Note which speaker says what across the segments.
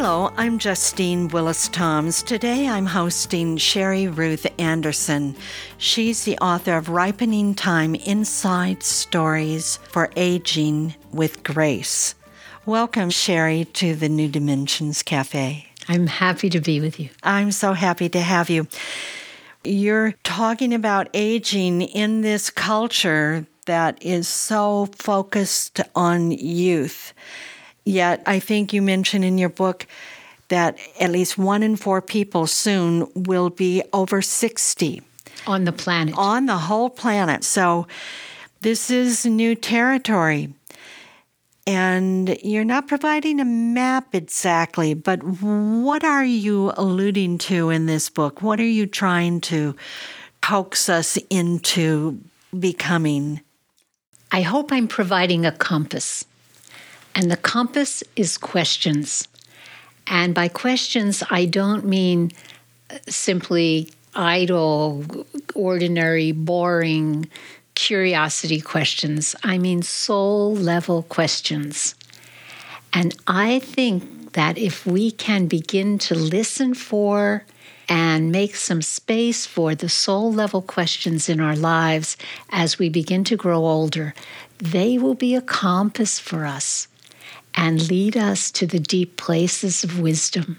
Speaker 1: Hello, I'm Justine Willis Toms. Today I'm hosting Sherry Ruth Anderson. She's the author of Ripening Time Inside Stories for Aging with Grace. Welcome, Sherry, to the New Dimensions Cafe.
Speaker 2: I'm happy to be with you.
Speaker 1: I'm so happy to have you. You're talking about aging in this culture that is so focused on youth. Yet, I think you mentioned in your book that at least one in four people soon will be over 60
Speaker 2: on the planet.
Speaker 1: On the whole planet. So, this is new territory. And you're not providing a map exactly, but what are you alluding to in this book? What are you trying to coax us into becoming?
Speaker 2: I hope I'm providing a compass and the compass is questions. And by questions, I don't mean uh, simply idle, ordinary, boring curiosity questions. I mean soul level questions. And I think that if we can begin to listen for and make some space for the soul level questions in our lives as we begin to grow older, they will be a compass for us and lead us to the deep places of wisdom.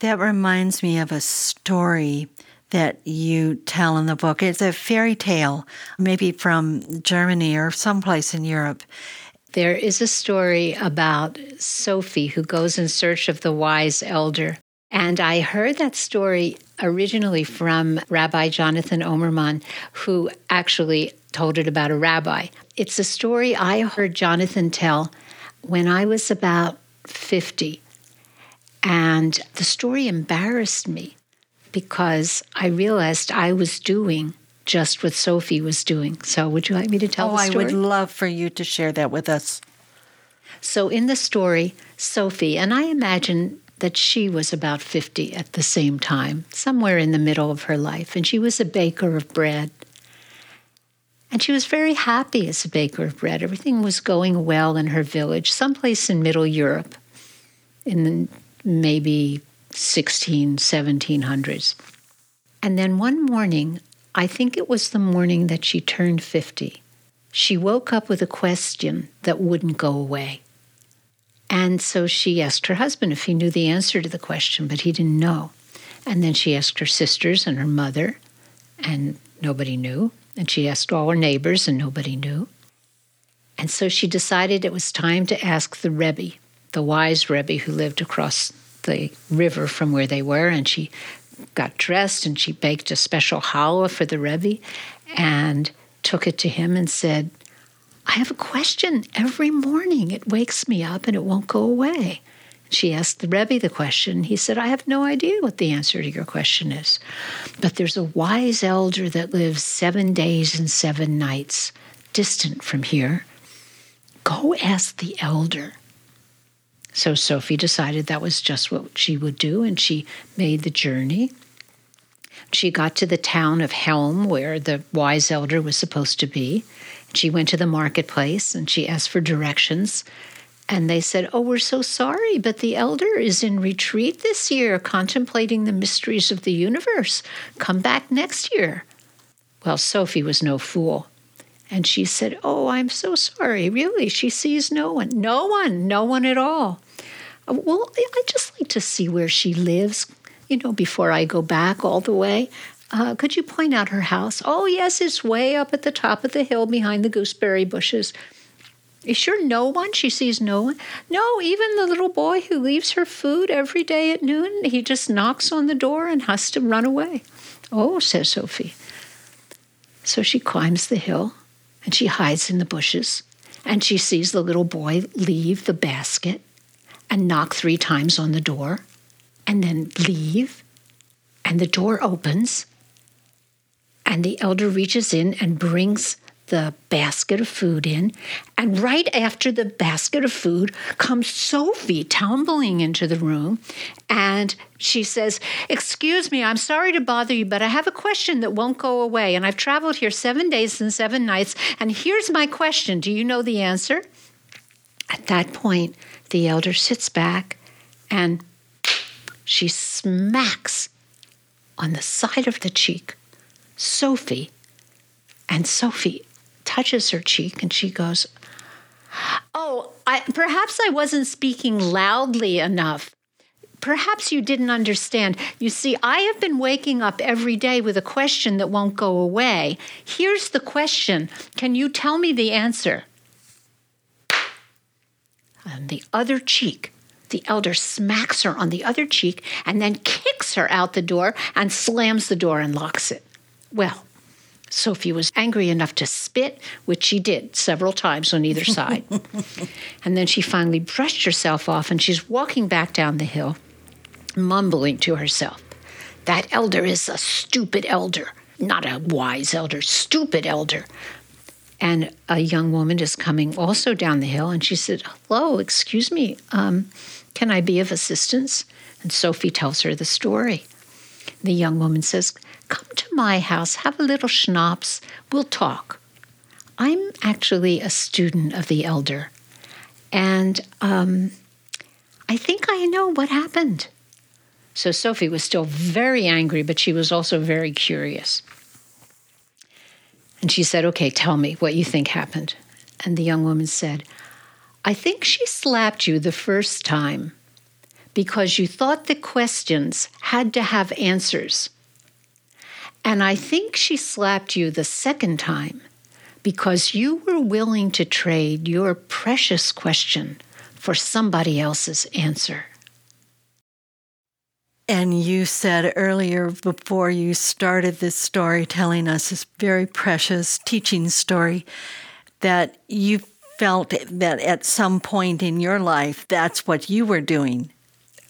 Speaker 1: That reminds me of a story that you tell in the book. It's a fairy tale, maybe from Germany or someplace in Europe.
Speaker 2: There is a story about Sophie who goes in search of the wise elder. And I heard that story originally from Rabbi Jonathan Omer-Man, who actually told it about a rabbi. It's a story I heard Jonathan tell when I was about 50. And the story embarrassed me because I realized I was doing just what Sophie was doing. So, would you like me to tell
Speaker 1: oh,
Speaker 2: the story?
Speaker 1: Oh, I would love for you to share that with us.
Speaker 2: So, in the story, Sophie, and I imagine that she was about 50 at the same time, somewhere in the middle of her life, and she was a baker of bread. And she was very happy as a baker of bread. Everything was going well in her village, someplace in Middle Europe, in maybe 16, 1700s. And then one morning, I think it was the morning that she turned 50, she woke up with a question that wouldn't go away. And so she asked her husband if he knew the answer to the question, but he didn't know. And then she asked her sisters and her mother, and nobody knew. And she asked all her neighbors, and nobody knew. And so she decided it was time to ask the Rebbe, the wise Rebbe who lived across the river from where they were. And she got dressed and she baked a special challah for the Rebbe and took it to him and said, I have a question every morning. It wakes me up and it won't go away. She asked the Rebbe the question. He said, I have no idea what the answer to your question is. But there's a wise elder that lives seven days and seven nights distant from here. Go ask the elder. So Sophie decided that was just what she would do, and she made the journey. She got to the town of Chelm, where the wise elder was supposed to be. She went to the marketplace and she asked for directions. And they said, Oh, we're so sorry, but the elder is in retreat this year, contemplating the mysteries of the universe. Come back next year. Well, Sophie was no fool. And she said, Oh, I'm so sorry. Really? She sees no one. No one, no one at all. Well, I'd just like to see where she lives, you know, before I go back all the way. Uh, could you point out her house? Oh, yes, it's way up at the top of the hill behind the gooseberry bushes. Is sure no one? She sees no one? No, even the little boy who leaves her food every day at noon, he just knocks on the door and has to run away. Oh, says Sophie. So she climbs the hill and she hides in the bushes and she sees the little boy leave the basket and knock three times on the door and then leave And the door opens, and the elder reaches in and brings the basket of food in. And right after the basket of food comes Sophie tumbling into the room. And she says, Excuse me, I'm sorry to bother you, but I have a question that won't go away. And I've traveled here seven days and seven nights. And here's my question Do you know the answer? At that point, the elder sits back and she smacks on the side of the cheek Sophie. And Sophie touches her cheek and she goes, Oh, I, perhaps I wasn't speaking loudly enough. Perhaps you didn't understand. You see, I have been waking up every day with a question that won't go away. Here's the question Can you tell me the answer? On the other cheek, the elder smacks her on the other cheek and then kicks her out the door and slams the door and locks it. Well, Sophie was angry enough to spit, which she did several times on either side. and then she finally brushed herself off and she's walking back down the hill, mumbling to herself. That elder is a stupid elder, not a wise elder, stupid elder. And a young woman is coming also down the hill, and she said, Hello, excuse me, um, can I be of assistance? And Sophie tells her the story. The young woman says, my house, have a little schnapps, we'll talk. I'm actually a student of the elder, and um, I think I know what happened. So Sophie was still very angry, but she was also very curious. And she said, Okay, tell me what you think happened. And the young woman said, I think she slapped you the first time because you thought the questions had to have answers. And I think she slapped you the second time because you were willing to trade your precious question for somebody else's answer.
Speaker 1: And you said earlier, before you started this story, telling us this very precious teaching story, that you felt that at some point in your life, that's what you were doing.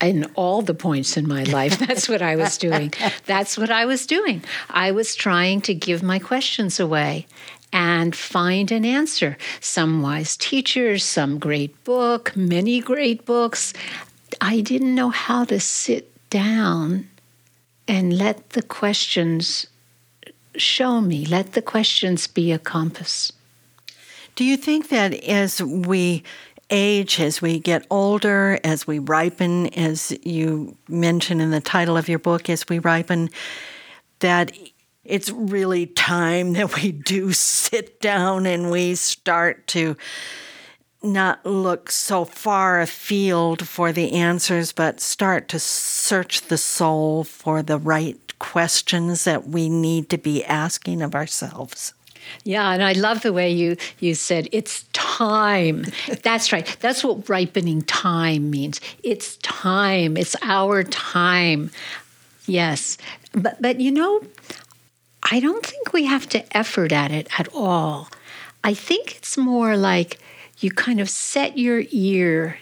Speaker 2: In all the points in my life, that's what I was doing. That's what I was doing. I was trying to give my questions away and find an answer. Some wise teachers, some great book, many great books. I didn't know how to sit down and let the questions show me, let the questions be a compass.
Speaker 1: Do you think that as we age, as we get older, as we ripen, as you mention in the title of your book, as we ripen, that it's really time that we do sit down and we start to not look so far afield for the answers, but start to search the soul for the right questions that we need to be asking of ourselves.
Speaker 2: Yeah, and I love the way you you said it's time. That's right. That's what ripening time means. It's time. It's our time. Yes. But but you know, I don't think we have to effort at it at all. I think it's more like you kind of set your ear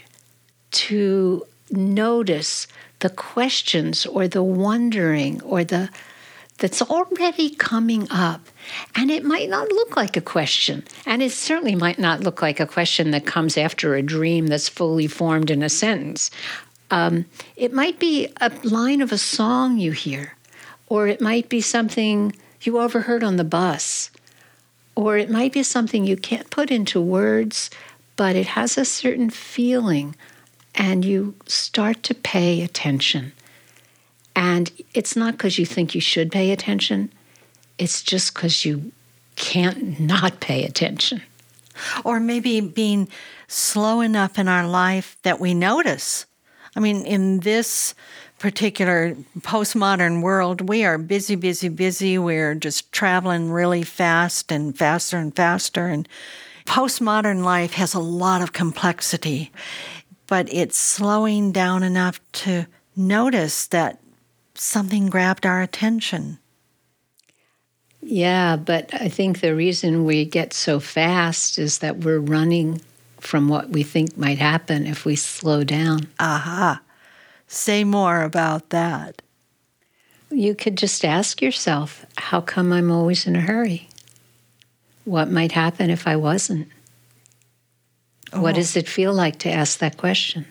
Speaker 2: to notice the questions or the wondering or the that's already coming up. And it might not look like a question. And it certainly might not look like a question that comes after a dream that's fully formed in a sentence. Um, it might be a line of a song you hear, or it might be something you overheard on the bus, or it might be something you can't put into words, but it has a certain feeling, and you start to pay attention. And it's not because you think you should pay attention, it's just because you can't not pay attention.
Speaker 1: Or maybe being slow enough in our life that we notice. I mean, in this particular postmodern world, we are busy, busy, busy. We're just traveling really fast and faster and faster. And postmodern life has a lot of complexity, but it's slowing down enough to notice that something grabbed our attention.
Speaker 2: Yeah, but I think the reason we get so fast is that we're running from what we think might happen if we slow down.
Speaker 1: Aha. Say more about that.
Speaker 2: you could just ask yourself, how come I'm always in a hurry? What might happen if I wasn't? Oh. What does it feel like to ask that question?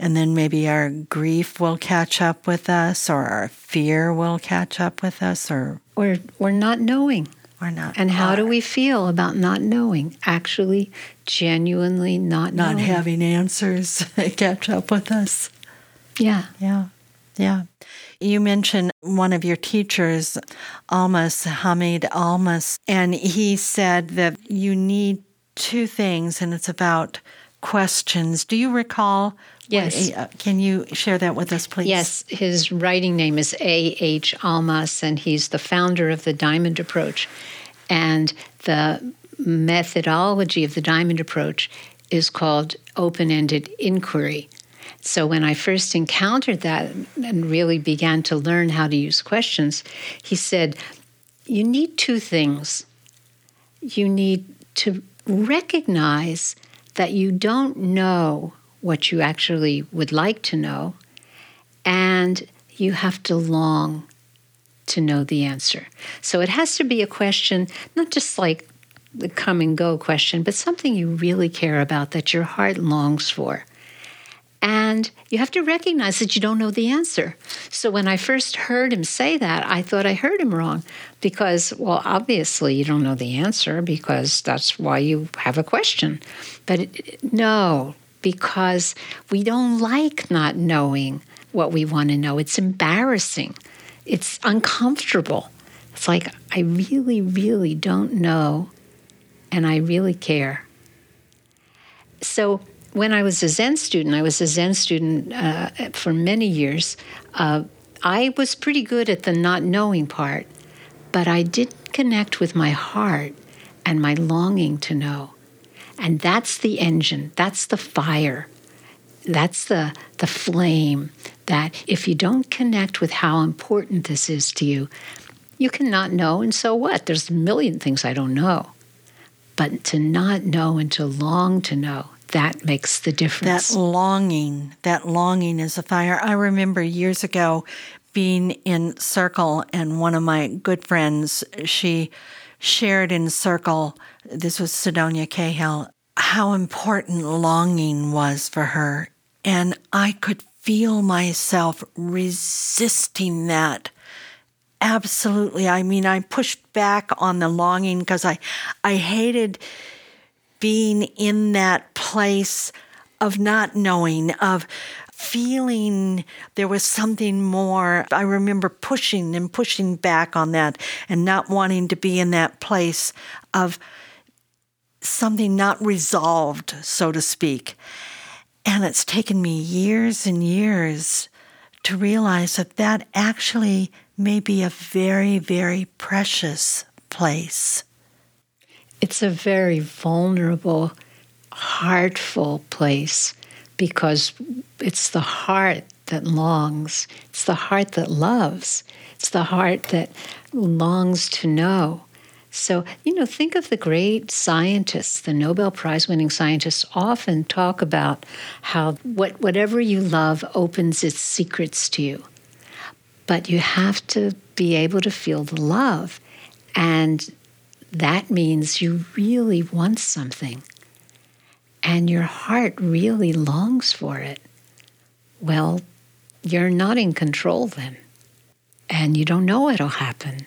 Speaker 1: And then maybe our grief will catch up with us, or our fear will catch up with us, or
Speaker 2: or we're not knowing.
Speaker 1: We're not.
Speaker 2: And how do we feel about not knowing? Actually, genuinely not
Speaker 1: not
Speaker 2: knowing.
Speaker 1: having answers catch up with us.
Speaker 2: Yeah.
Speaker 1: Yeah. Yeah. You mentioned one of your teachers, Almaas, Hameed Almaas, and he said that you need two things, and it's about questions. Do you recall?
Speaker 2: Yes.
Speaker 1: What, uh, can you share that with us, please?
Speaker 2: Yes. His writing name is A.H. Almaas, and he's the founder of the Diamond Approach. And the methodology of the Diamond Approach is called open ended inquiry. So when I first encountered that and really began to learn how to use questions, he said, You need two things. You need to recognize that you don't know what you actually would like to know, and you have to long to know the answer. So it has to be a question, not just like the come and go question, but something you really care about that your heart longs for. And you have to recognize that you don't know the answer. So when I first heard him say that, I thought I heard him wrong because, well, obviously you don't know the answer because that's why you have a question. But it, no, because we don't like not knowing what we want to know. It's embarrassing, it's uncomfortable. It's like, I really, really don't know, and I really care. So, when I was a Zen student, I was a Zen student uh, for many years. Uh, I was pretty good at the not knowing part, but I didn't connect with my heart and my longing to know. And that's the engine, that's the fire, that's the, the flame that if you don't connect with how important this is to you, you cannot know, and so what? There's a million things I don't know. But to not know and to long to know, that makes the difference.
Speaker 1: That longing, that longing is a fire. I remember years ago being in Circle, and one of my good friends, she shared in Circle, this was Sedonia Cahill, how important longing was for her. And I could feel myself resisting that. Absolutely. I mean, I pushed back on the longing because I, I hated being in that place of not knowing, of feeling there was something more. I remember pushing and pushing back on that and not wanting to be in that place of something not resolved, so to speak. And it's taken me years and years to realize that that actually may be a very, very precious place.
Speaker 2: It's a very vulnerable, heartful place because it's the heart that longs, it's the heart that loves, it's the heart that longs to know. So, you know, think of the great scientists, the Nobel Prize winning scientists often talk about how what, whatever you love opens its secrets to you. But you have to be able to feel the love. And that means you really want something and your heart really longs for it, well, you're not in control then. And you don't know it'll happen.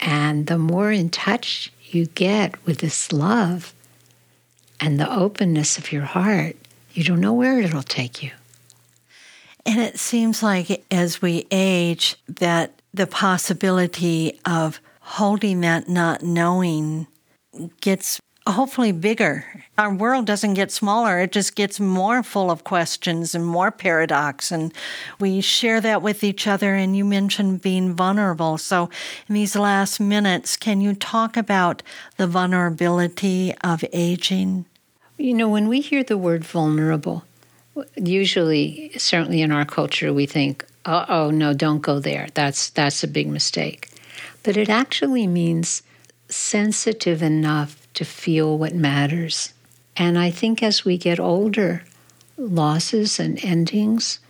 Speaker 2: And the more in touch you get with this love and the openness of your heart, you don't know where it'll take you.
Speaker 1: And it seems like as we age, that the possibility of holding that not knowing gets hopefully bigger. Our world doesn't get smaller, it just gets more full of questions and more paradox. And we share that with each other. And you mentioned being vulnerable. So, in these last minutes, can you talk about the vulnerability of aging?
Speaker 2: You know, when we hear the word vulnerable, usually, certainly in our culture, we think, oh, no, don't go there. That's, that's a big mistake. But it actually means sensitive enough to feel what matters. And I think as we get older, losses and endings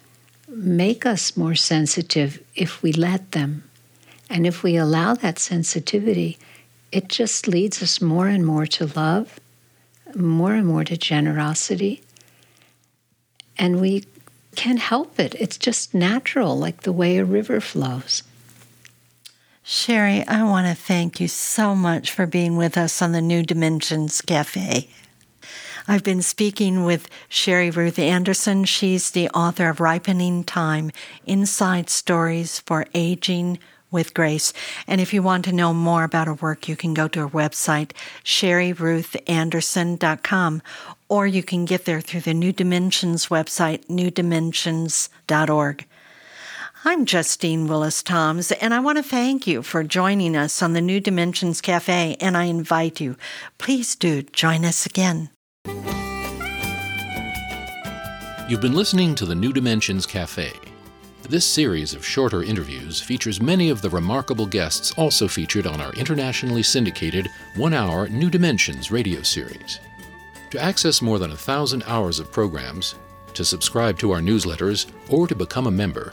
Speaker 2: make us more sensitive if we let them. And if we allow that sensitivity, it just leads us more and more to love, more and more to generosity. And we can't help it. It's just natural, like the way a river flows.
Speaker 1: Sherry, I want to thank you so much for being with us on the New Dimensions Cafe. I've been speaking with Sherry Ruth Anderson. She's the author of Ripening Time Inside Stories for Aging with Grace. And if you want to know more about her work, you can go to her website, sherryruthanderson.com, or you can get there through the New Dimensions website, newdimensions.org. I'm Justine Willis Toms, and I want to thank you for joining us on the New Dimensions Cafe, and I invite you, please do join us again.
Speaker 3: You've been listening to the New Dimensions Cafe. This series of shorter interviews features many of the remarkable guests also featured on our internationally syndicated one hour New Dimensions radio series. To access more than a thousand hours of programs, to subscribe to our newsletters, or to become a member,